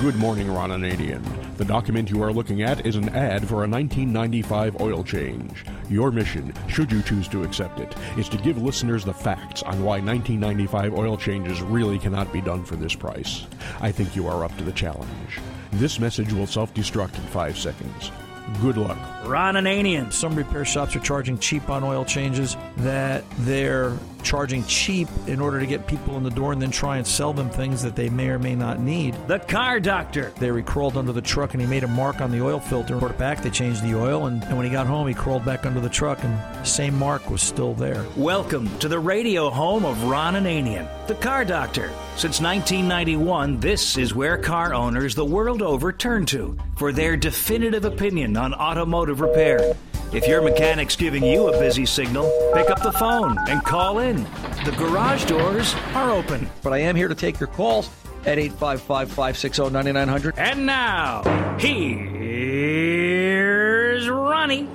Good morning, Ron Ananian. The document you are looking at is an ad for a 1995 oil change. Your mission, should you choose to accept it, is to give listeners the facts on why 1995 oil changes really cannot be done for this price. I think you are up to the challenge. This message will self destruct in five seconds. Good luck. Ron Ananian. Some repair shops are charging cheap on oil changes that they're charging cheap in order to get people in the door and then try and sell them things that they may or may not need. The car doctor. There he crawled under the truck and he made a mark on the oil filter. Brought it back, they changed the oil, and, and when he got home, he crawled back under the truck and same mark was still there. Welcome to the radio home of Ron Ananian, the car doctor. Since 1991, this is where car owners the world over turn to for their definitive opinion on automotive repair. If your mechanic's giving you a busy signal, pick up the phone and call in. The garage doors are open. But I am here to take your calls at 855 560 9900. And now, here's Ronnie.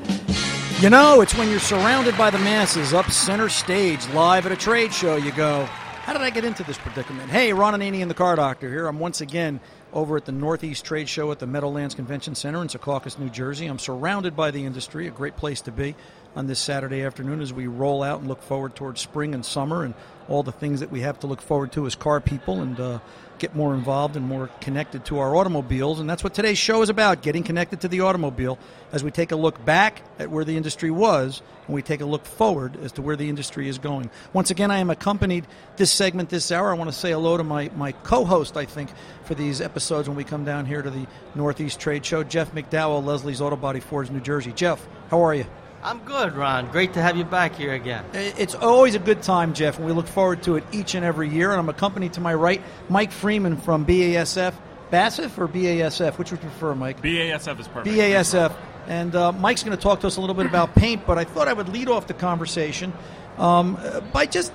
You know, it's when you're surrounded by the masses up center stage, live at a trade show, you go, How did I get into this predicament? Hey, Ron Ananian, the car doctor here. I'm once again over at the Northeast Trade Show at the Meadowlands Convention Center in Secaucus, New Jersey. I'm surrounded by the industry, a great place to be on this Saturday afternoon as we roll out and look forward towards spring and summer and all the things that we have to look forward to as car people and uh, get more involved and more connected to our automobiles. And that's what today's show is about getting connected to the automobile as we take a look back at where the industry was and we take a look forward as to where the industry is going. Once again, I am accompanied this segment, this hour. I want to say hello to my, my co host, I think, for these episodes when we come down here to the Northeast Trade Show, Jeff McDowell, Leslie's Auto Body Fords, New Jersey. Jeff, how are you? I'm good, Ron. Great to have you back here again. It's always a good time, Jeff, and we look forward to it each and every year. And I'm accompanied to my right, Mike Freeman from BASF. BASF or BASF? Which would you prefer, Mike? BASF is perfect. BASF. And uh, Mike's going to talk to us a little bit about paint, but I thought I would lead off the conversation um, by just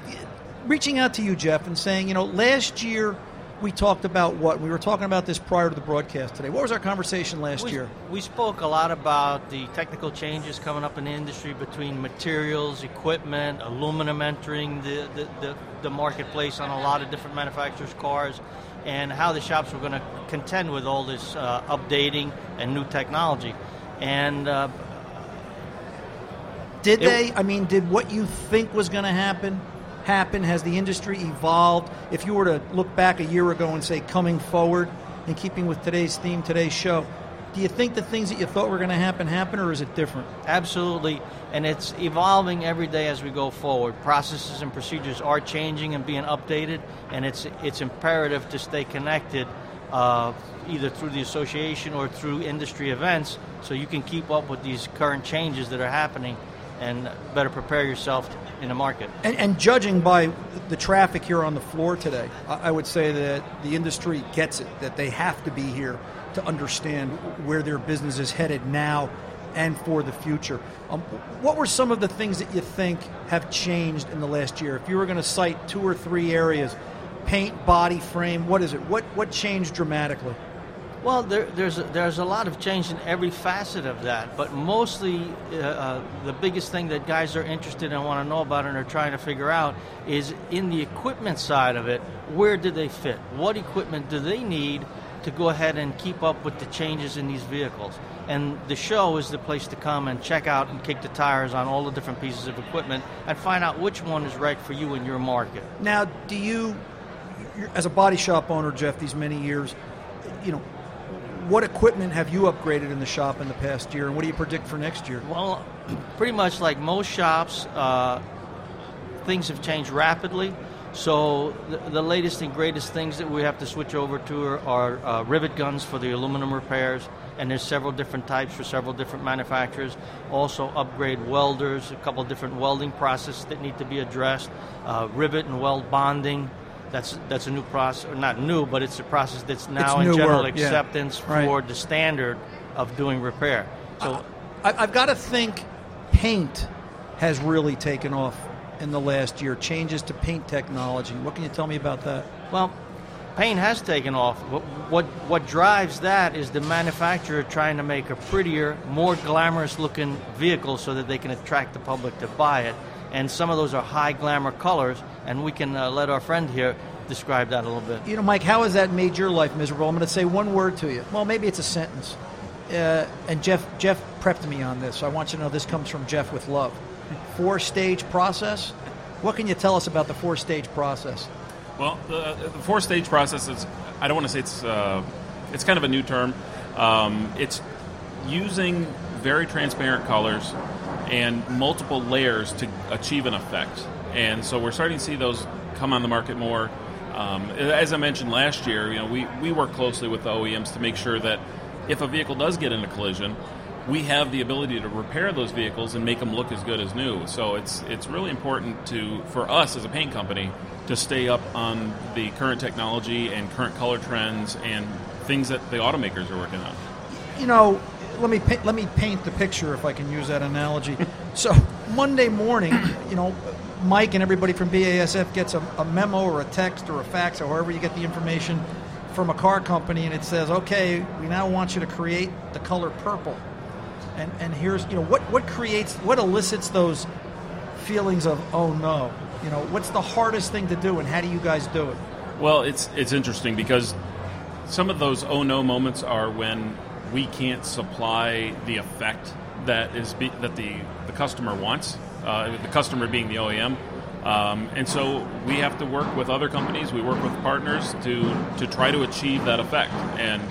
reaching out to you, Jeff, and saying, you know, last year we talked about what? We were talking about this prior to the broadcast today. What was our conversation last we, year? We spoke a lot about the technical changes coming up in the industry between materials, equipment, aluminum entering the, the, the, the marketplace on a lot of different manufacturers' cars, and how the shops were going to contend with all this uh, updating and new technology. And uh, did they? I mean, did what you think was going to happen happen? Has the industry evolved? If you were to look back a year ago and say coming forward, in keeping with today's theme, today's show, do you think the things that you thought were going to happen happen, or is it different? Absolutely, and it's evolving every day as we go forward. Processes and procedures are changing and being updated, and it's it's imperative to stay connected, uh, either through the association or through industry events, so you can keep up with these current changes that are happening, and better prepare yourself in the market. And, and, judging by the traffic here on the floor today, I would say that the industry gets it, that they have to be here to understand where their business is headed now and for the future. Um, what were some of the things that you think have changed in the last year? If you were going to cite two or three areas, paint, body, frame, what is it? What, what changed dramatically? Well, there, there's a, there's a lot of change in every facet of that, but mostly uh, uh, the biggest thing that guys are interested in and want to know about and are trying to figure out is in the equipment side of it. Where do they fit? What equipment do they need to go ahead and keep up with the changes in these vehicles? And the show is the place to come and check out and kick the tires on all the different pieces of equipment and find out which one is right for you in your market. Now, do you, as a body shop owner, Jeff, these many years, you know, what equipment have you upgraded in the shop in the past year, and what do you predict for next year? Well, pretty much like most shops, uh, things have changed rapidly. So the, the, latest and greatest things that we have to switch over to are, are uh, rivet guns for the aluminum repairs, and there's several different types for several different manufacturers. Also, upgrade welders, a couple different welding processes that need to be addressed, uh, rivet and weld bonding that's that's a new process, or not new, but it's a process that's now it's in general work, acceptance yeah. for the standard of doing repair. So I, I've got to think paint has really taken off in the last year. Changes to paint technology. What can you tell me about that? Well, paint has taken off. What, what, what drives that is the manufacturer trying to make a prettier, more glamorous looking vehicle so that they can attract the public to buy it and some of those are high glamour colors, and we can uh, let our friend here describe that a little bit. You know, Mike, how has that made your life miserable? I'm going to say one word to you. Well, maybe it's a sentence. Uh, and Jeff, Jeff prepped me on this. So I want you to know this comes from Jeff with love. Four stage process. What can you tell us about the four stage process? Well, the, the four stage process is, I don't want to say it's, uh, it's kind of a new term. Um, it's using very transparent colors and multiple layers to achieve an effect. And so we're starting to see those come on the market more. Um, as I mentioned last year, you know, we, we work closely with the OEMs to make sure that if a vehicle does get in a collision, we have the ability to repair those vehicles and make them look as good as new. So it's it's really important to for us as a paint company to stay up on the current technology and current color trends and things that the automakers are working on. You know, let me let me paint the picture if I can use that analogy. so Monday morning, you know, Mike and everybody from BASF gets a, a memo or a text or a fax or however you get the information from a car company, and it says, "Okay, we now want you to create the color purple." And and here's you know what what creates what elicits those feelings of oh no, you know what's the hardest thing to do, and how do you guys do it? Well, it's it's interesting because some of those oh no moments are when we can't supply the effect that is be, that the the customer wants. Uh, the customer being the OEM. Um, and so we have to work with other companies. We work with partners to to try to achieve that effect. And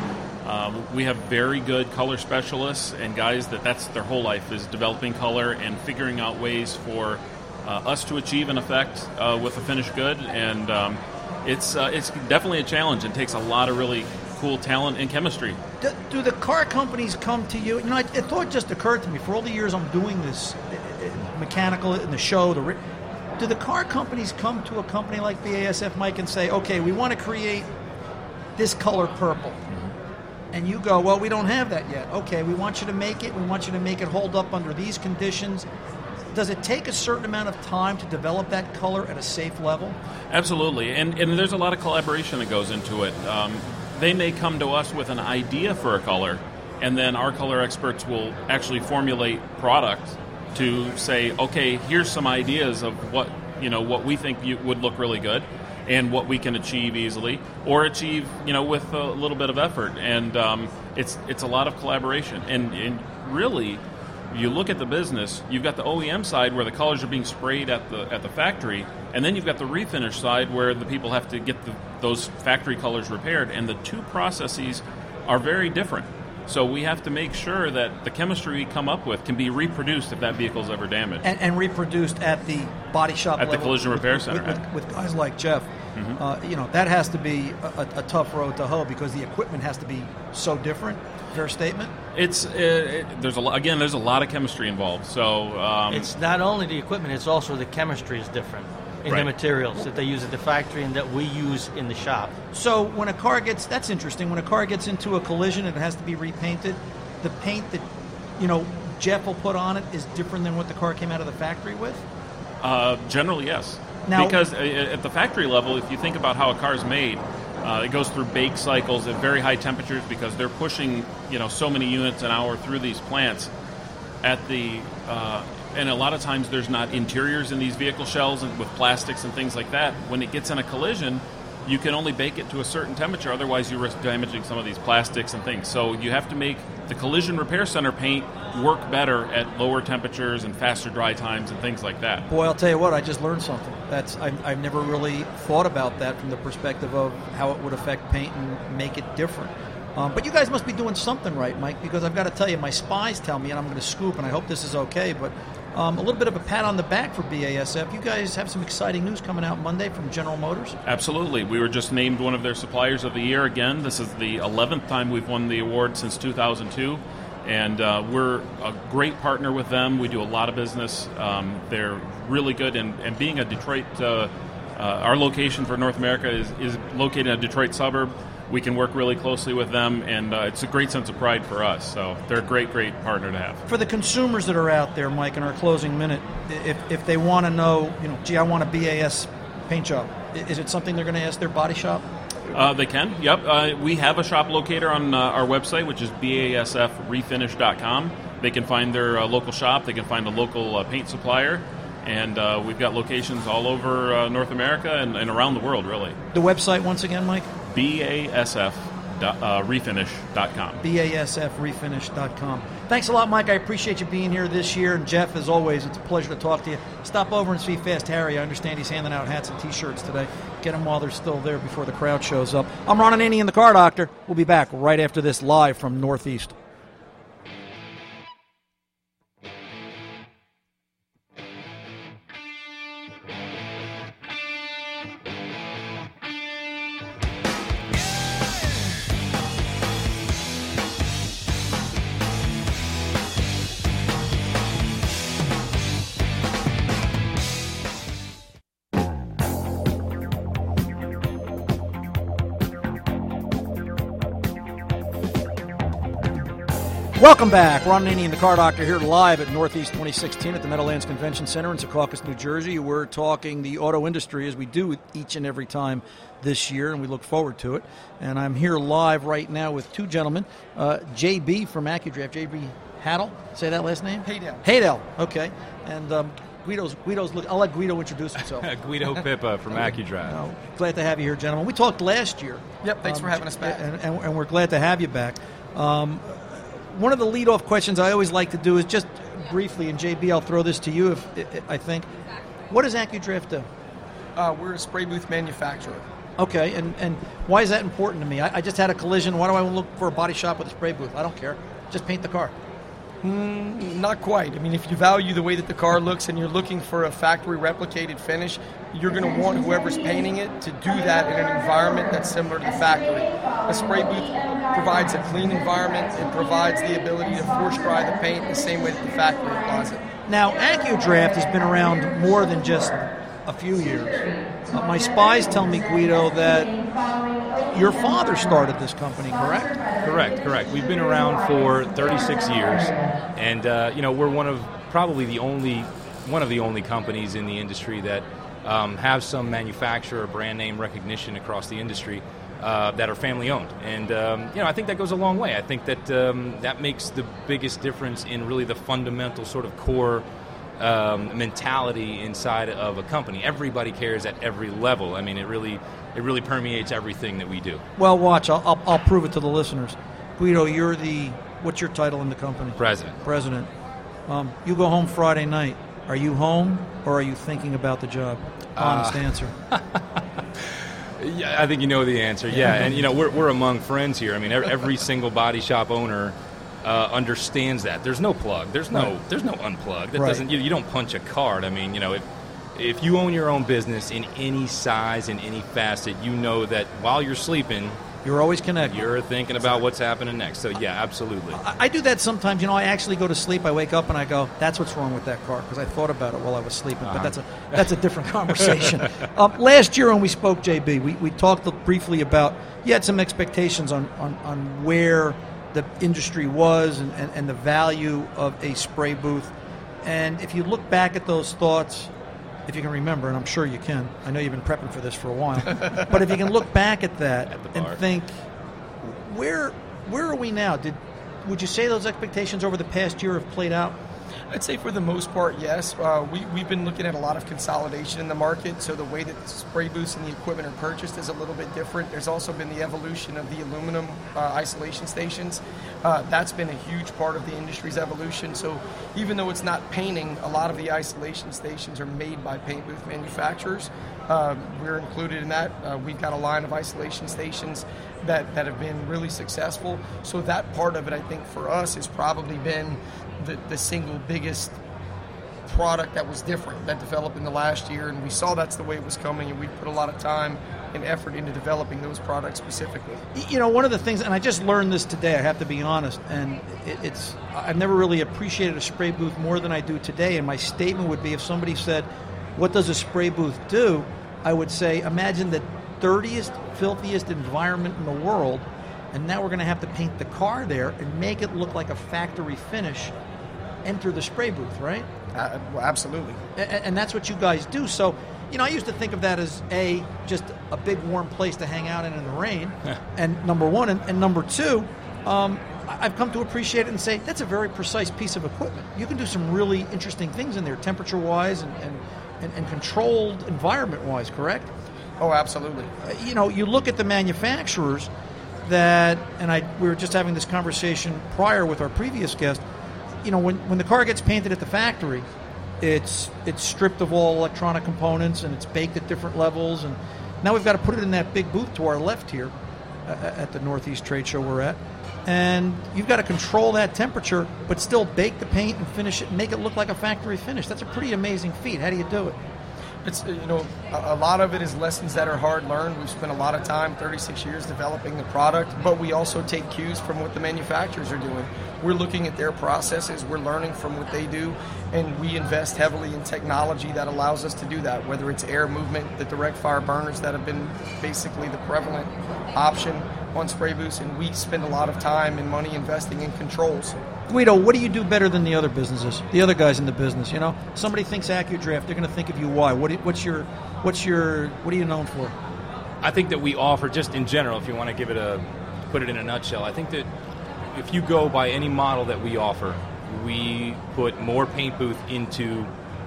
um, we have very good color specialists and guys that that's their whole life is developing color and figuring out ways for uh, us to achieve an effect uh, with a finished good. And um, it's uh, it's definitely a challenge. It takes a lot of really cool talent and chemistry. Do, do the car companies come to you? You know, it, thought just occurred to me for all the years I'm doing this uh, uh, mechanical in the show. The do the car companies come to a company like BASF, Mike, and say, "Okay, we want to create this color purple," mm-hmm. and you go, "Well, we don't have that yet." Okay, we want you to make it. We want you to make it hold up under these conditions. Does it take a certain amount of time to develop that color at a safe level? Absolutely, and and there's a lot of collaboration that goes into it. Um, they may come to us with an idea for a color, and then our color experts will actually formulate product to say, okay, here's some ideas of what you know what we think you, would look really good, and what we can achieve easily, or achieve you know with a little bit of effort. And um, it's it's a lot of collaboration, and, and really. You look at the business. You've got the OEM side where the colors are being sprayed at the at the factory, and then you've got the refinish side where the people have to get the, those factory colors repaired. And the two processes are very different. So we have to make sure that the chemistry we come up with can be reproduced if that vehicle is ever damaged. And, and, reproduced at the body shop at level the collision repair center. With, with, with guys like Jeff. Mm-hmm. Uh, you know, that has to be a, a, tough road to hoe because the equipment has to be so different. Fair statement. It's uh, it, there's a again there's a lot of chemistry involved. So um, it's not only the equipment; it's also the chemistry is different in right. the materials that they use at the factory and that we use in the shop. So when a car gets that's interesting. When a car gets into a collision and it has to be repainted, the paint that you know Jeff will put on it is different than what the car came out of the factory with. Uh, generally, yes. Now, because uh, at the factory level, if you think about how a car is made, uh, it goes through bake cycles at very high temperatures because they're pushing you know so many units an hour through these plants. At the uh, and a lot of times there's not interiors in these vehicle shells and with plastics and things like that. When it gets in a collision, you can only bake it to a certain temperature, otherwise you risk damaging some of these plastics and things. So you have to make the collision repair center paint work better at lower temperatures and faster dry times and things like that. Boy, I'll tell you what, I just learned something. That's I've, I've never really thought about that from the perspective of how it would affect paint and make it different. Um, but you guys must be doing something right, Mike, because I've got to tell you, my spies tell me, and I'm going to scoop, and I hope this is okay, but um, a little bit of a pat on the back for BASF. You guys have some exciting news coming out Monday from General Motors. Absolutely. We were just named one of their suppliers of the year again. This is the 11th time we've won the award since 2002. And uh, we're a great partner with them. We do a lot of business. Um, they're really good. And, and being a Detroit, uh, uh, our location for North America is, is located in a Detroit suburb we can work really closely with them, and uh, it's a great sense of pride for us. So they're a great, great partner to have. For the consumers that are out there, Mike, in our closing minute, if, if they want to know, you know, gee, I want a BAS paint job, is it something they're going to ask their body shop? Uh, they can, yep. Uh, we have a shop locator on uh, our website, which is basfrefinish.com. They can find their uh, local shop, they can find a local uh, paint supplier and uh, we've got locations all over uh, North America and, and around the world, really. The website, once again, Mike? BASF uh, refinish.com. BASFrefinish.com. Thanks a lot, Mike. I appreciate you being here this year. And Jeff, as always, it's a pleasure to talk to you. Stop over and see Fast Harry. I understand he's handing out hats and t shirts today. Get them while they're still there before the crowd shows up. I'm Ron Ananian the Car Doctor. We'll be back right after this live from Northeast. Welcome back. Ron Nini and the Car Doctor, here live at Northeast 2016 at the Meadowlands Convention Center in Secaucus, New Jersey. We're talking the auto industry as we do each and every time this year, and we look forward to it. And I'm here live right now with two gentlemen, uh, JB from AccuDraft, JB Haddle. Say that last name? Haydel. Haydel. Okay. And um, Guido's Guido's look. I'll let Guido introduce himself. Guido Pippa from AccuDraft. No, glad to have you here, gentlemen. We talked last year. Yep. Thanks for having us back. And, and, and we're glad to have you back. Um, one of the lead-off questions I always like to do is just briefly, and JB, I'll throw this to you if I think. What does AccuDraft do? Uh, we're a spray booth manufacturer. Okay, and, and why is that important to me? I, I, just had a collision. Why do I want to look for a body shop with a spray booth? I don't care. Just paint the car. Mm, not quite. I mean, if you value the way that the car looks and you're looking for a factory replicated finish, you're going to want whoever's painting it to do that in an environment that's similar to the factory. A spray booth provides a clean environment. It provides the ability to force dry the paint the same way that the factory applies it. Now, AccuDraft has been around more than just a few years. Uh, my spies tell me, Guido, that your father started this company, correct? Correct, correct. We've been around for 36 years, and uh, you know we're one of probably the only one of the only companies in the industry that um, have some manufacturer brand name recognition across the industry. Uh, that are family owned, and um, you know I think that goes a long way. I think that um, that makes the biggest difference in really the fundamental sort of core um, mentality inside of a company. Everybody cares at every level. I mean, it really it really permeates everything that we do. Well, watch. I'll, I'll, I'll prove it to the listeners. Guido, you're the what's your title in the company? President. President. Um, you go home Friday night. Are you home or are you thinking about the job? Honest uh, answer. yeah, I think you know the answer. Yeah, and you know we're, we're among friends here. I mean, every, every single body shop owner uh, understands that. There's no plug. There's no right. there's no unplug. That right. doesn't you, you don't punch a card. I mean, you know, if if you own your own business in any size in any facet, you know that while you're sleeping, you're always connected. You're thinking about what's happening next. So yeah, absolutely. I, I, do that sometimes. You know, I actually go to sleep. I wake up and I go, "That's what's wrong with that car," because I thought about it while I was sleeping. Uh-huh. But that's a that's a different conversation. um, last year when we spoke, JB, we, we talked briefly about you had some expectations on on, on where the industry was and, and, and the value of a spray booth. And if you look back at those thoughts, if you can remember, and I'm sure you can, I know you've been prepping for this for a while, but if you can look back at that at and think, where where are we now? Did would you say those expectations over the past year have played out? I'd say for the most part, yes. Uh, we, we've been looking at a lot of consolidation in the market, so the way that the spray booths and the equipment are purchased is a little bit different. There's also been the evolution of the aluminum uh, isolation stations. Uh, that's been a huge part of the industry's evolution. So even though it's not painting, a lot of the isolation stations are made by paint booth manufacturers. Uh, we're included in that. Uh, we've got a line of isolation stations that, that have been really successful. So that part of it, I think, for us has probably been the, the single biggest product that was different that developed in the last year, and we saw that's the way it was coming, and we put a lot of time and effort into developing those products specifically. You know, one of the things, and I just learned this today. I have to be honest, and it, it's I've never really appreciated a spray booth more than I do today. And my statement would be, if somebody said, "What does a spray booth do?" I would say, imagine the dirtiest, filthiest environment in the world and now we're going to have to paint the car there and make it look like a factory finish enter the spray booth right uh, well, absolutely and, and, that's what you guys do so you know i used to think of that as a just a big warm place to hang out in in the rain and number one and, and number two um, I've come to appreciate it and say that's a very precise piece of equipment. You can do some really interesting things in there, temperature wise and, and, and, and controlled environment wise, correct? Oh, absolutely. Uh, you know, you look at the manufacturers that, and I we were just having this conversation prior with our previous guest. You know, when, when the car gets painted at the factory, it's it's stripped of all electronic components and it's baked at different levels. And now we've got to put it in that big booth to our left here uh, at the Northeast Trade Show we're at. And you've got to control that temperature, but still bake the paint and finish it and make it look like a factory finish. That's a pretty amazing feat. How do you do it? It's uh, you know a, a lot of it is lessons that are hard learned. We've spent a lot of time, 36 years, developing the product, but we also take cues from what the manufacturers are doing. We're looking at their processes. We're learning from what they do, and we invest heavily in technology that allows us to do that. Whether it's air movement, the direct fire burners that have been basically the prevalent option on spray booths, and we spend a lot of time and money investing in controls. Guido, what do you do better than the other businesses, the other guys in the business? You know, somebody thinks AccuDraft, they're going to think of you. Why? What? do- What's your? What's your? What are you known for? I think that we offer just in general, if you want to give it a put it in a nutshell, I think that if you go by any model that we offer, we put more paint booth into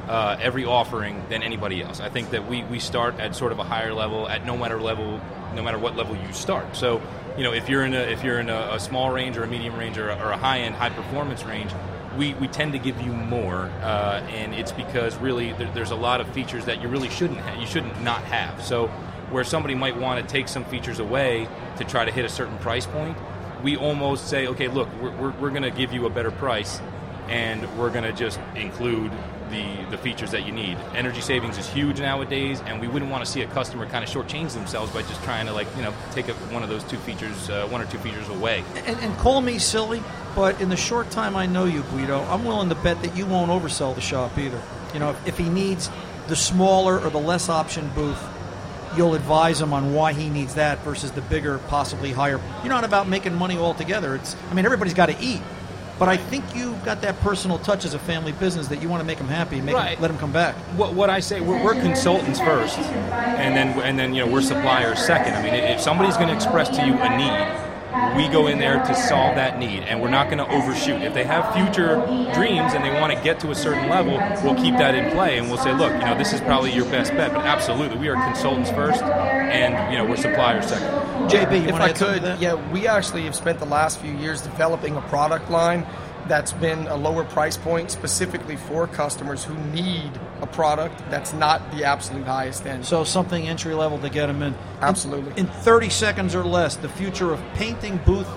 uh, every offering than anybody else. I think that we, we start at sort of a higher level at no matter level, no matter what level you start. So, you know, if you're in a if you're in a, a small range or a medium range or a, or a high end high performance range, we, we tend to give you more, uh, and it's because really there, there's a lot of features that you really shouldn't ha- you shouldn't not have. So where somebody might want to take some features away to try to hit a certain price point, we almost say, okay, look, we're, we're, we're going to give you a better price, and we're going to just include the, the features that you need. Energy savings is huge nowadays, and we wouldn't want to see a customer kind of shortchange themselves by just trying to like you know take a, one of those two features, uh, one or two features away. And, and call me silly, but in the short time I know you, Guido, I'm willing to bet that you won't oversell the shop either. You know, if, if he needs the smaller or the less option booth, you'll advise him on why he needs that versus the bigger, possibly higher. You're not about making money altogether. It's, I mean, everybody's got to eat. But I think you've got that personal touch as a family business that you want to make them happy, make Right. let them come back. What, what I say, we're, we're consultants first, and then and then you know we're suppliers second. I mean, if somebody's going to express to you a need, we go in there to solve that need, and we're not going to overshoot. If they have future dreams and they want to get to a certain level, we'll keep that in play, and we'll say, look, you know, this is probably your best bet. But absolutely, we are consultants first, and you know we're suppliers second. JB, if I to add something could, yeah, we actually have spent the last few years developing a product line that's been a lower price point specifically for customers who need a product that's not the absolute highest end. So something entry level to get them in. Absolutely. In, in 30 seconds or less, the future of painting booth,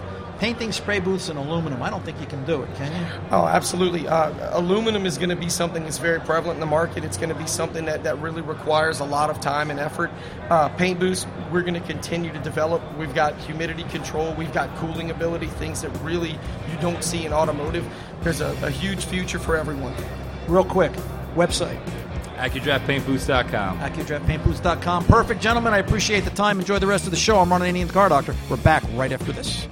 painting spray booths in aluminum. I don't think you can do it, can you? Oh, absolutely. Uh, aluminum is going to be something that's very prevalent in the market. It's going to be something that, that really requires a lot of time and effort. Uh, paint booths, we're going to continue to develop. We've got humidity control, we've got cooling ability, things that really you don't see in automotive. There's a, a huge future for everyone. Real quick, website, AccuDraftPaintBooths.com. AccuDraftPaintBooths.com. Perfect, gentlemen. I appreciate the time. Enjoy the rest of the show. I'm Ron Ananian, the Car Doctor. We're back right after this.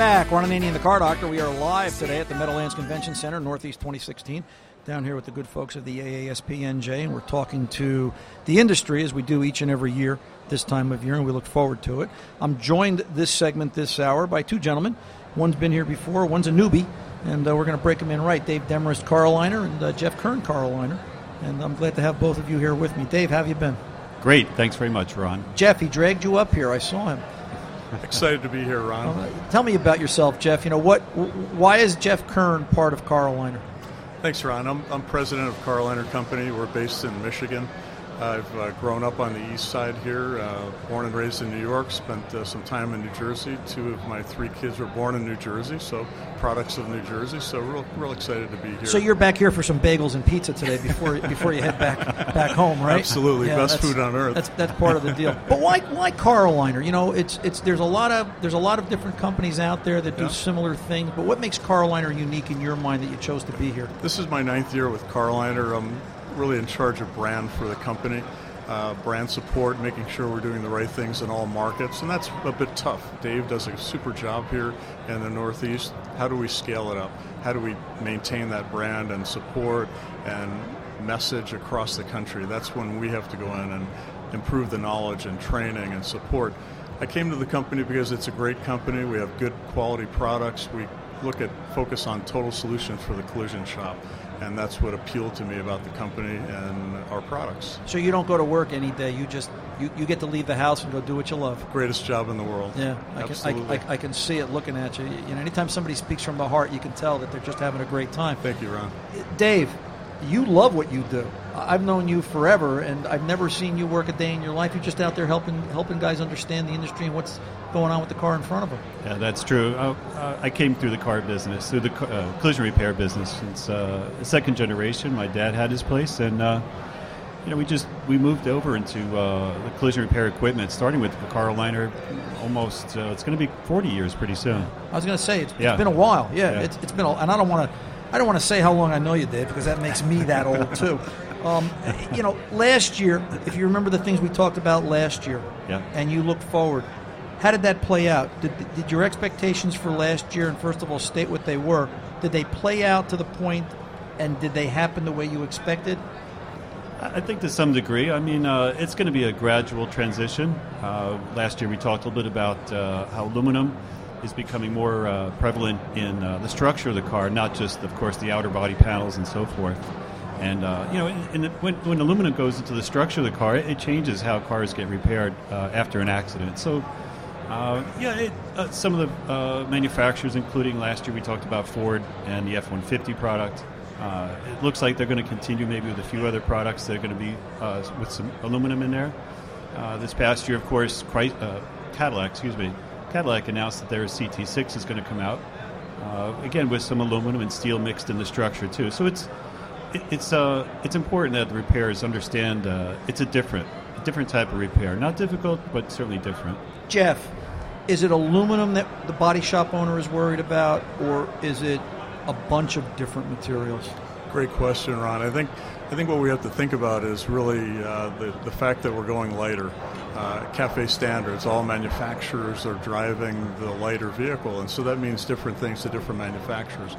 Back. Ron Ananian, the Car Doctor. We are live today at the Meadowlands Convention Center, Northeast 2016, down here with the good folks of the AASPNJ, and we're talking to the industry as we do each and every year this time of year, and we look forward to it. I'm joined this segment this hour by two gentlemen. One's been here before, one's a newbie, and uh, we're going to break them in right. Dave Demarest, Car-O-Liner, and uh, Jeff Kern, Car-O-Liner. And I'm glad to have both of you here with me. Dave, how have you been? Great. Thanks very much, Ron. Jeff, he dragged you up here. I saw him. Excited to be here, Ron. Uh, Tell me about yourself, Jeff. You know what? Why is Jeff Kern part of Car-O-Liner? Thanks, Ron. I'm, I'm president of Car-O-Liner Company. We're based in Michigan. I've uh, grown up on the east side here, uh, born and raised in New York, spent uh, some time in New Jersey. Two of my three kids were born in New Jersey, so products of New Jersey. So real, real excited to be here. So you're back here for some bagels and pizza today before before you head back back home, right? Absolutely, Yeah, best food on earth. That's that's part of the deal. But why why Car-O-Liner? You know, it's it's there's a lot of there's a lot of different companies out there that do Yeah. similar things. But what makes Car-O-Liner unique in your mind that you chose to be here? This is my ninth year with Car-O-Liner. I'm really in charge of brand for the company, uh, brand support, making sure we're doing the right things in all markets, and that's a bit tough. Dave does a super job here in the Northeast. How do we scale it up? How do we maintain that brand and support and message across the country? That's when we have to go in and improve the knowledge and training and support. I came to the company because it's a great company. We have good quality products. We look at focus on total solutions for the collision shop, and that's what appealed to me about the company and our products. So you don't go to work any day. You just you, you get to leave the house and go do what you love. Greatest job in the world. Yeah, I can, absolutely. I, I, I can see it looking at you. You know, anytime somebody speaks from the heart, you can tell that they're just having a great time. Thank you, Ron. Dave, you love what you do. I've known you forever, and I've never seen you work a day in your life. You're just out there helping helping guys understand the industry and what's going on with the car in front of them. Yeah, that's true. Uh, uh, I came through the car business, through the uh, collision repair business since uh, second generation. My dad had his place, and uh, you know, we just we moved over into uh, the collision repair equipment, starting with the Car-O-Liner. Almost, uh, it's going to be 40 years pretty soon. I was going to say it's, Yeah. it's been a while. Yeah, Yeah. It's, it's been, a, and I don't want to, I don't want to say how long I know you, Dave, because that makes me that old too. Um, you know, last year, if you remember the things we talked about last year, Yeah. and you look forward, how did that play out? Did, did your expectations for last year, and first of all, state what they were, did they play out to the point, and did they happen the way you expected? I think to some degree. I mean, uh, it's going to be a gradual transition. Uh, last year we talked a little bit about uh, how aluminum is becoming more uh, prevalent in uh, the structure of the car, not just, of course, the outer body panels and so forth. And uh, you know, in, in when, when aluminum goes into the structure of the car, it, it changes how cars get repaired after an accident. So. Uh, yeah, it, uh, some of the uh, manufacturers, including last year we talked about Ford and the F-150 product, uh, it looks like they're going to continue maybe with a few other products that are going to be uh, with some aluminum in there. Uh, this past year, of course, uh, Cadillac, excuse me, Cadillac announced that their CT6 is going to come out again with some aluminum and steel mixed in the structure too. So it's it, it's it's important that the repairers understand it's a different different type of repair. Not difficult, but certainly different. Jeff, is it aluminum that the body shop owner is worried about, or is it a bunch of different materials? Great question, Ron. I think I think what we have to think about is really uh, the the fact that we're going lighter. Uh, CAFE standards, all manufacturers are driving the lighter vehicle, and so that means different things to different manufacturers.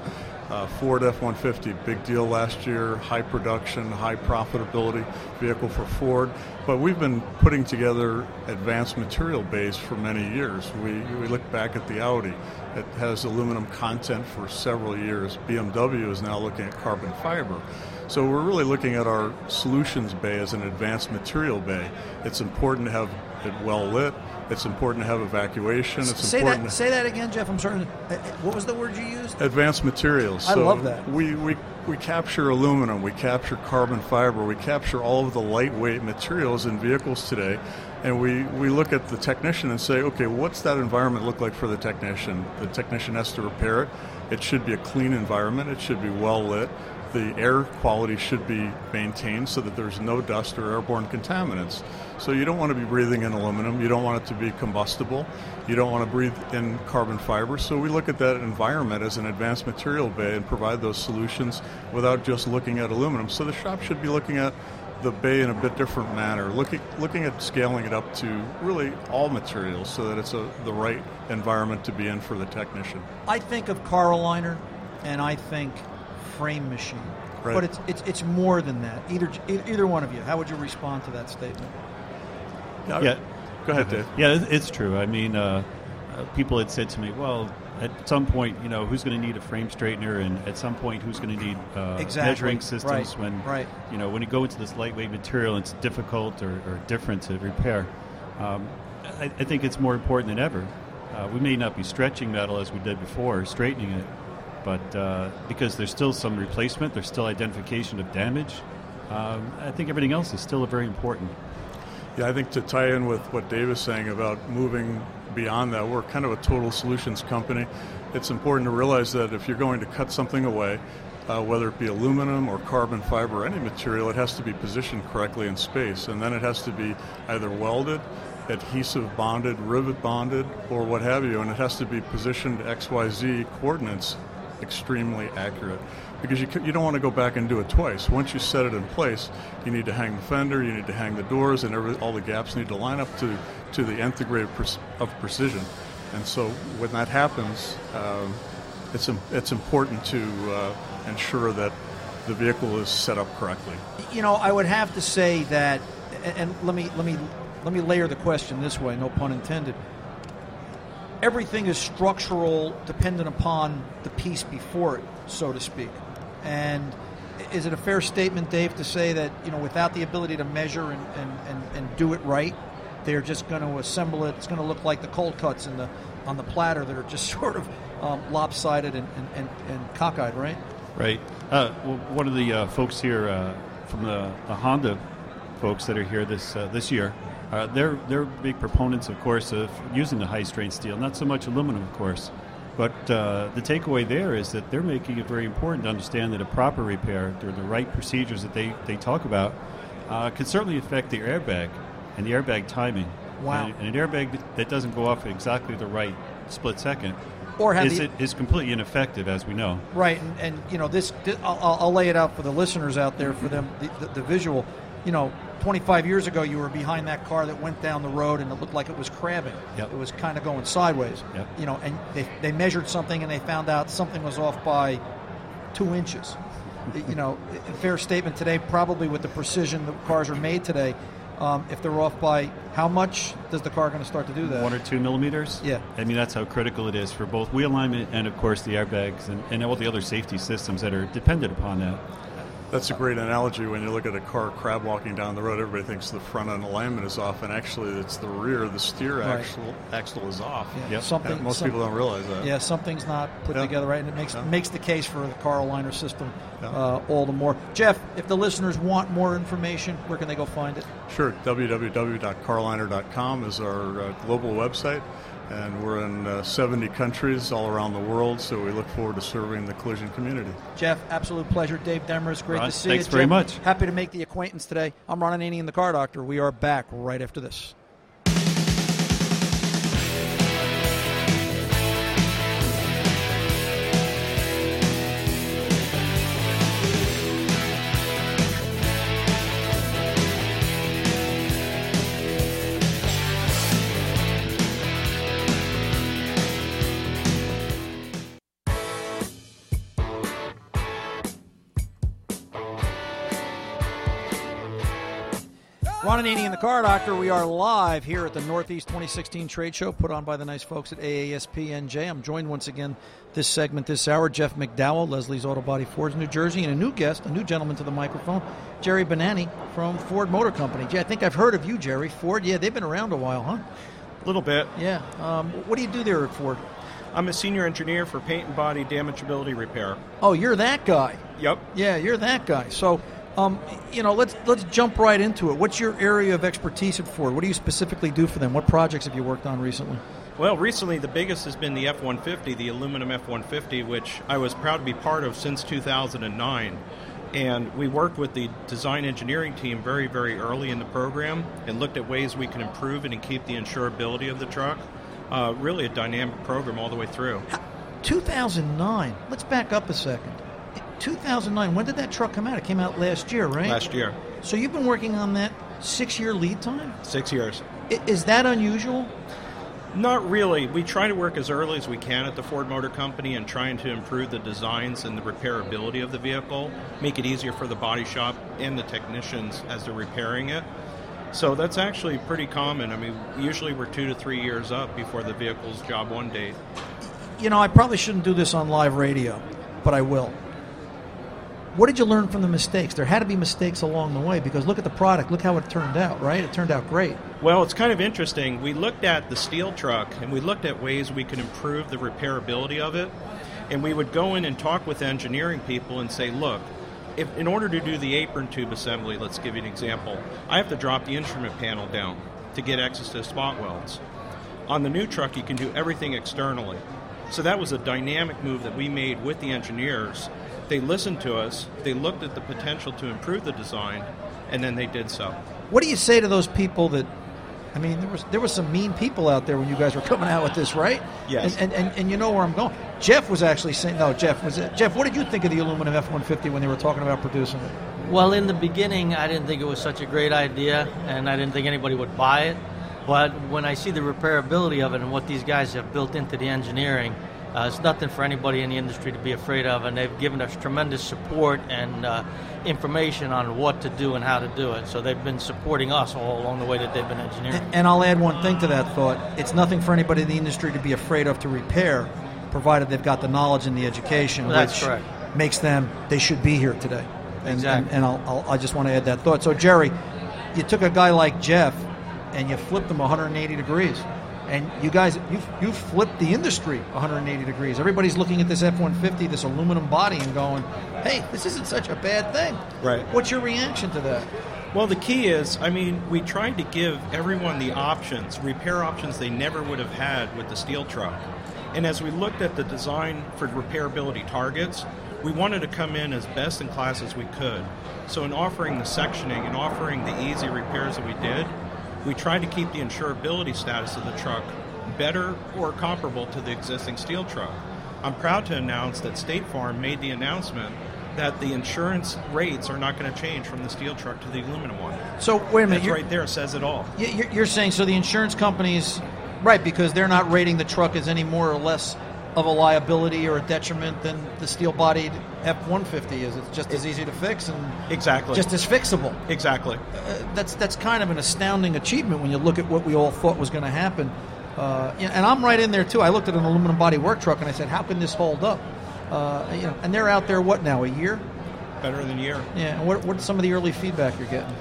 Uh, Ford F-150, big deal last year, high production, high profitability vehicle for Ford. But we've been putting together advanced material base for many years. We, we look back at the Audi. It has aluminum content for several years. BMW is now looking at carbon fiber. So we're really looking at our solutions bay as an advanced material bay. It's important to have it well lit. It's important to have evacuation. It's say important that. Say that again, Jeff. I'm sorry. Uh, uh, What was the word you used? advanced materials. I So love that. We, we, we capture aluminum, we capture carbon fiber, we capture all of the lightweight materials in vehicles today, and we, we look at the technician and say, okay, what's that environment look like for the technician? The technician has to repair it. It should be a clean environment, it should be well lit. The air quality should be maintained so that there's no dust or airborne contaminants. So you don't want to be breathing in aluminum, you don't want it to be combustible, you don't want to breathe in carbon fiber. So we look at that environment as an advanced material bay and provide those solutions without just looking at aluminum. So the shop should be looking at the bay in a bit different manner, looking looking at scaling it up to really all materials so that it's a, the right environment to be in for the technician. I think of Car-O-Liner, and I think frame machine. Right. But it's, it's it's more than that. Either e- either one of you. How would you respond to that statement? Yeah. Go ahead, Dave. Yeah, it's true. I mean, uh, uh, people had said to me, well, at some point, you know, who's going to need a frame straightener, and at some point, who's going to need uh, Exactly. measuring systems Right. when, Right. you know, when you go into this lightweight material, it's difficult or, or different to repair. Um, I, I think it's more important than ever. Uh, we may not be stretching metal as we did before, straightening it, but uh, because there's still some replacement, there's still identification of damage. um, I think everything else is still very important. Yeah, I think to tie in with what Dave is saying about moving beyond that, we're kind of a total solutions company. It's important to realize that if you're going to cut something away, uh, whether it be aluminum or carbon fiber or any material, it has to be positioned correctly in space. And then it has to be either welded, adhesive bonded, rivet bonded, or what have you. And it has to be positioned XYZ coordinates extremely accurate because you, you don't want to go back and do it twice. Once you set it in place, you need to hang the fender, you need to hang the doors, and every, all the gaps need to line up to, to the nth degree of, pre- of precision. And so when that happens, um, it's, it's important to uh, ensure that the vehicle is set up correctly. You know, I would have to say that, and let me let me let me layer the question this way, no pun intended. Everything is structural, dependent upon the piece before it, so to speak. And is it a fair statement, Dave, to say that you know without the ability to measure and, and, and, and do it right, they're just going to assemble it. It's going to look like the cold cuts in the on the platter that are just sort of um, lopsided and, and, and, and, cockeyed, right? Right. Uh, well, one of the uh, folks here uh, from the, the, Honda folks that are here this uh, this year, uh, they're they're big proponents, of course, of using the high strength steel. Not so much aluminum, of course. But uh, the takeaway there is that they're making it very important to understand that a proper repair, or the right procedures that they, they talk about, uh, can certainly affect the airbag and the airbag timing. Wow. And, and an airbag that doesn't go off at exactly the right split second or is, the, it, is completely ineffective, as we know. Right, and, and you know this. this I'll, I'll, lay it out for the listeners out there for them the, the, the, visual. You know, 25 years ago, you were behind that car that went down the road, and it looked like it was crabbing. Yep. It was kind of going sideways. Yep. You know, and they, they measured something, and they found out something was off by two inches. you know, a fair statement today, probably with the precision that cars are made today, um, if they're off by how much does the car going to start to do that? One or two millimeters. Yeah. I mean that's how critical it is for both wheel alignment and of course the airbags and, and all the other safety systems that are dependent upon that. That's a great analogy when you look at a car crab walking down the road. Everybody thinks the front end alignment is off, and actually it's the rear. The steer right. axle, axle is off. Yeah. Yep. Something, and most some, people don't realize that. Yeah, something's not put yeah. together right, and it makes yeah. makes the case for the Car-O-Liner system uh, all the more. Jeff, if the listeners want more information, where can they go find it? Sure, www.carliner.com is our uh, global website and we're in uh, 70 countries all around the world, so we look forward to serving the collision community. Jeff, absolute pleasure. Dave Demers, great Ron, to see thanks you. Thanks very Jeff, much. Happy to make the acquaintance today. I'm Ron Ananian, the car doctor. We are back right after this. Ananian and the Car Doctor. We are live here at the Northeast 2016 Trade Show put on by the nice folks at AASPNJ. I'm joined once again this segment this hour, Jeff McDowell, Leslie's Auto Body Fords, New Jersey, and a new guest, a new gentleman to the microphone, Jerry Benani from Ford Motor Company. I think I've heard of you, Jerry. Ford, yeah, they've been around a while, huh? A little bit. Yeah. Um, what do you do there at Ford? I'm a senior engineer for paint and body damageability repair. Oh, you're that guy. Yep. Yeah, you're that guy. So, um, you know, let's let's jump right into it. What's your area of expertise at Ford? What do you specifically do for them? What projects have you worked on recently? Well, recently the biggest has been the F 150, the aluminum F 150, which I was proud to be part of since 2009. And we worked with the design engineering team very, very early in the program and looked at ways we can improve it and keep the insurability of the truck. Uh, really a dynamic program all the way through. 2009. Let's back up a second. 2009. When did that truck come out? It came out last year, right? Last year. So you've been working on that six-year lead time. Six years. Is that unusual? Not really. We try to work as early as we can at the Ford Motor Company and trying to improve the designs and the repairability of the vehicle, make it easier for the body shop and the technicians as they're repairing it. So that's actually pretty common. I mean, usually we're two to three years up before the vehicle's job one date. You know, I probably shouldn't do this on live radio, but I will. What did you learn from the mistakes? There had to be mistakes along the way because look at the product. Look how it turned out, right? It turned out great. Well, it's kind of interesting. We looked at the steel truck and we looked at ways we could improve the repairability of it. And we would go in and talk with engineering people and say, look, if in order to do the apron tube assembly, let's give you an example, I have to drop the instrument panel down to get access to spot welds. On the new truck, you can do everything externally. So that was a dynamic move that we made with the engineers. They listened to us, they looked at the potential to improve the design, and then they did so. What do you say to those people that? I mean, there was there was some mean people out there when you guys were coming out with this, right? Yes. And and, and, and you know where I'm going. Jeff was actually saying, no, Jeff was it? Jeff, what did you think of the aluminum F-150 when they were talking about producing it? Well, in the beginning, I didn't think it was such a great idea, and I didn't think anybody would buy it. But when I see the repairability of it and what these guys have built into the engineering, uh, it's nothing for anybody in the industry to be afraid of, and they've given us tremendous support and uh, information on what to do and how to do it. So they've been supporting us all along the way that they've been engineering. And I'll add one thing to that thought. It's nothing for anybody in the industry to be afraid of to repair, provided they've got the knowledge and the education, That's which correct. makes them, they should be here today. And, Exactly. And, and I'll, I'll, I just want to add that thought. So, Jerry, you took a guy like Jeff and you flipped him 180 degrees. And you guys, you've, you've flipped the industry 180 degrees. Everybody's looking at this F 150, this aluminum body, and going, hey, this isn't such a bad thing. Right. What's your reaction to that? Well, the key is, I mean, we tried to give everyone the options, repair options they never would have had with the steel truck. And as we looked at the design for repairability targets, we wanted to come in as best in class as we could. So, in offering the sectioning and offering the easy repairs that we did, we tried to keep the insurability status of the truck better or comparable to the existing steel truck. I'm proud to announce that State Farm made the announcement that the insurance rates are not going to change from the steel truck to the aluminum one. So, wait a minute. That's right there says it all. You're you're saying so the insurance companies, right? Because they're not rating the truck as any more or less of a liability or a detriment than the steel-bodied F-150 is. It's just as easy to fix and Exactly. just as fixable. exactly. Uh, that's that's kind of an astounding achievement when you look at what we all thought was going to happen. Uh, and I'm right in there too. I looked at an aluminum body work truck and I said, "How can this hold up?" Uh, you know, and they're out there what now? A year? Better than a year. Yeah. And what, what's some of the early feedback you're getting?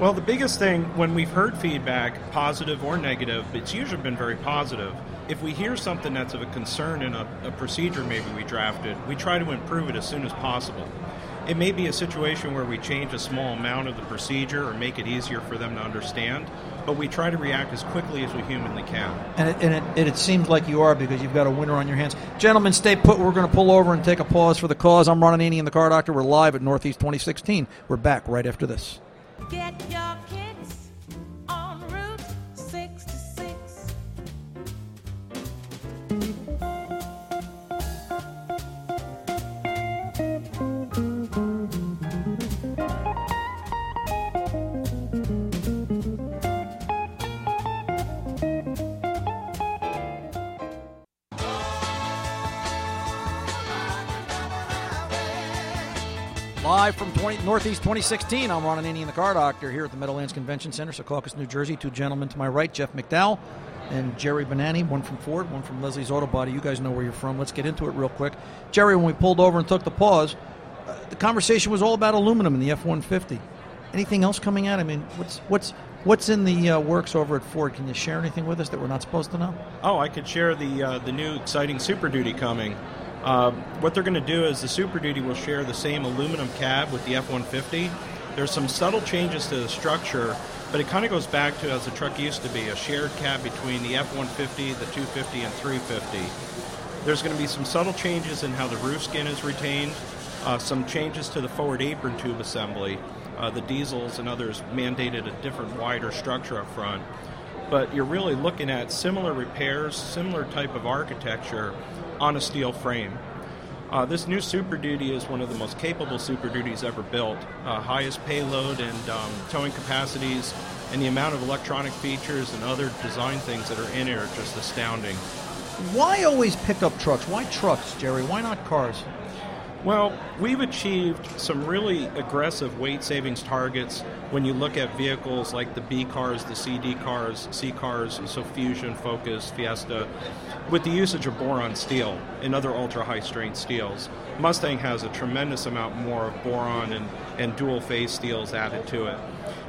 Well, the biggest thing when we've heard feedback, positive or negative, it's usually been very positive. If we hear something that's of a concern in a, a procedure maybe we drafted, we try to improve it as soon as possible. It may be a situation where we change a small amount of the procedure or make it easier for them to understand, but we try to react as quickly as we humanly can. And it, and it, and it seems like you are because you've got a winner on your hands. Gentlemen, stay put. We're going to pull over and take a pause for the cause. I'm Ron Ananian, the Car Doctor. We're live at Northeast 2016. We're back right after this. Live from 20, Northeast 2016, I'm Ron Ananian, the Car Doctor, here at the Meadowlands Convention Center, Secaucus, New Jersey. Two gentlemen to my right, Jeff McDowell and Jerry Banani, one from Ford, one from Leslie's Auto Body. You guys know where you're from. Let's get into it real quick. Jerry, when we pulled over and took the pause, uh, the conversation was all about aluminum in the F-150. Anything else coming out? I mean, what's what's what's in the uh, works over at Ford? Can you share anything with us that we're not supposed to know? Oh, I could share the uh, the new exciting Super Duty coming. Uh, what they're going to do is the Super Duty will share the same aluminum cab with the F-150. There's some subtle changes to the structure, but it kind of goes back to as the truck used to be, a shared cab between the F-150, the 250, and 350. There's going to be some subtle changes in how the roof skin is retained, uh, some changes to the forward apron tube assembly. Uh, the diesels and others mandated a different, wider structure up front. But you're really looking at similar repairs, similar type of architecture on a steel frame. Uh, this new Super Duty is one of the most capable Super Duties ever built. Uh, highest payload and um, towing capacities, and the amount of electronic features and other design things that are in it are just astounding. Why always pickup trucks? Why trucks, Jerry? Why not cars? Well, we've achieved some really aggressive weight savings targets when you look at vehicles like the B cars, the CD cars, C cars, so Fusion, Focus, Fiesta, with the usage of boron steel and other ultra high strength steels. Mustang has a tremendous amount more of boron and, and dual phase steels added to it.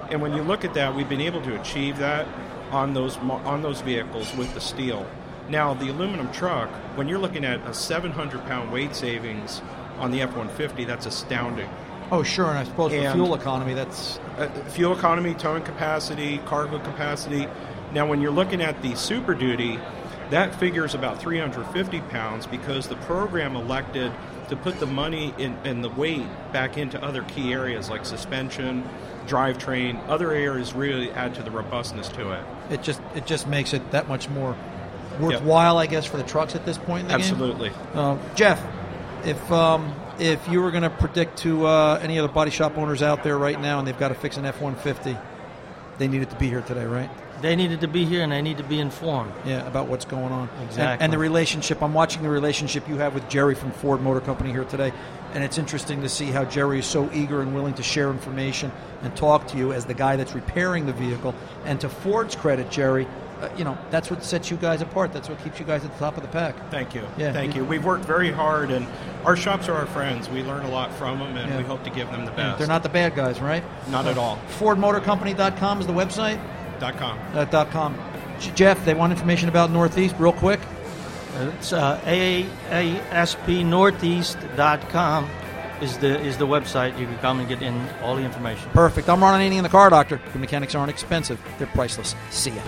And when you look at that, we've been able to achieve that on those on those vehicles with the steel. Now, the aluminum truck, when you're looking at a 700 pound weight savings on the F 150, that's astounding. Oh, sure, and I suppose And- fuel economy, that's uh, fuel economy, towing capacity, cargo capacity. Now, when you're looking at the Super Duty, that figure is about 350 pounds because the program elected to put the money in, and the weight back into other key areas like suspension, drivetrain, other areas really add to the robustness to it. it just it just makes it that much more worthwhile, I guess, for the trucks at this point in the game. Absolutely. Uh, Jeff, if um, if you were going to predict to uh, any other body shop owners out there right now, and they've got to fix an F one fifty, they needed to be here today, right? They needed to be here and they need to be informed. Yeah, about what's going on. And- Exactly. And, the relationship. I'm watching the relationship you have with Jerry from Ford Motor Company here today, and it's interesting to see how Jerry is so eager and willing to share information and talk to you as the guy that's repairing the vehicle. And to Ford's credit, Jerry, you know that's what sets you guys apart. That's what keeps you guys at the top of the pack. Thank you. Yeah. Thank you. We've worked very hard, and our shops are our friends. We learn a lot from them, and Yeah. we hope to give them the Yeah, best. they're not the bad guys, right? Not at all. FordMotorCompany.com is the website. Dot com. Uh, dot com. Jeff, they want information about Northeast, real quick. It's uh, AASPNortheast.com is the is the website. You can come and get in all the information. Perfect. I'm Ron in the car doctor. The mechanics aren't expensive; they're priceless. See ya.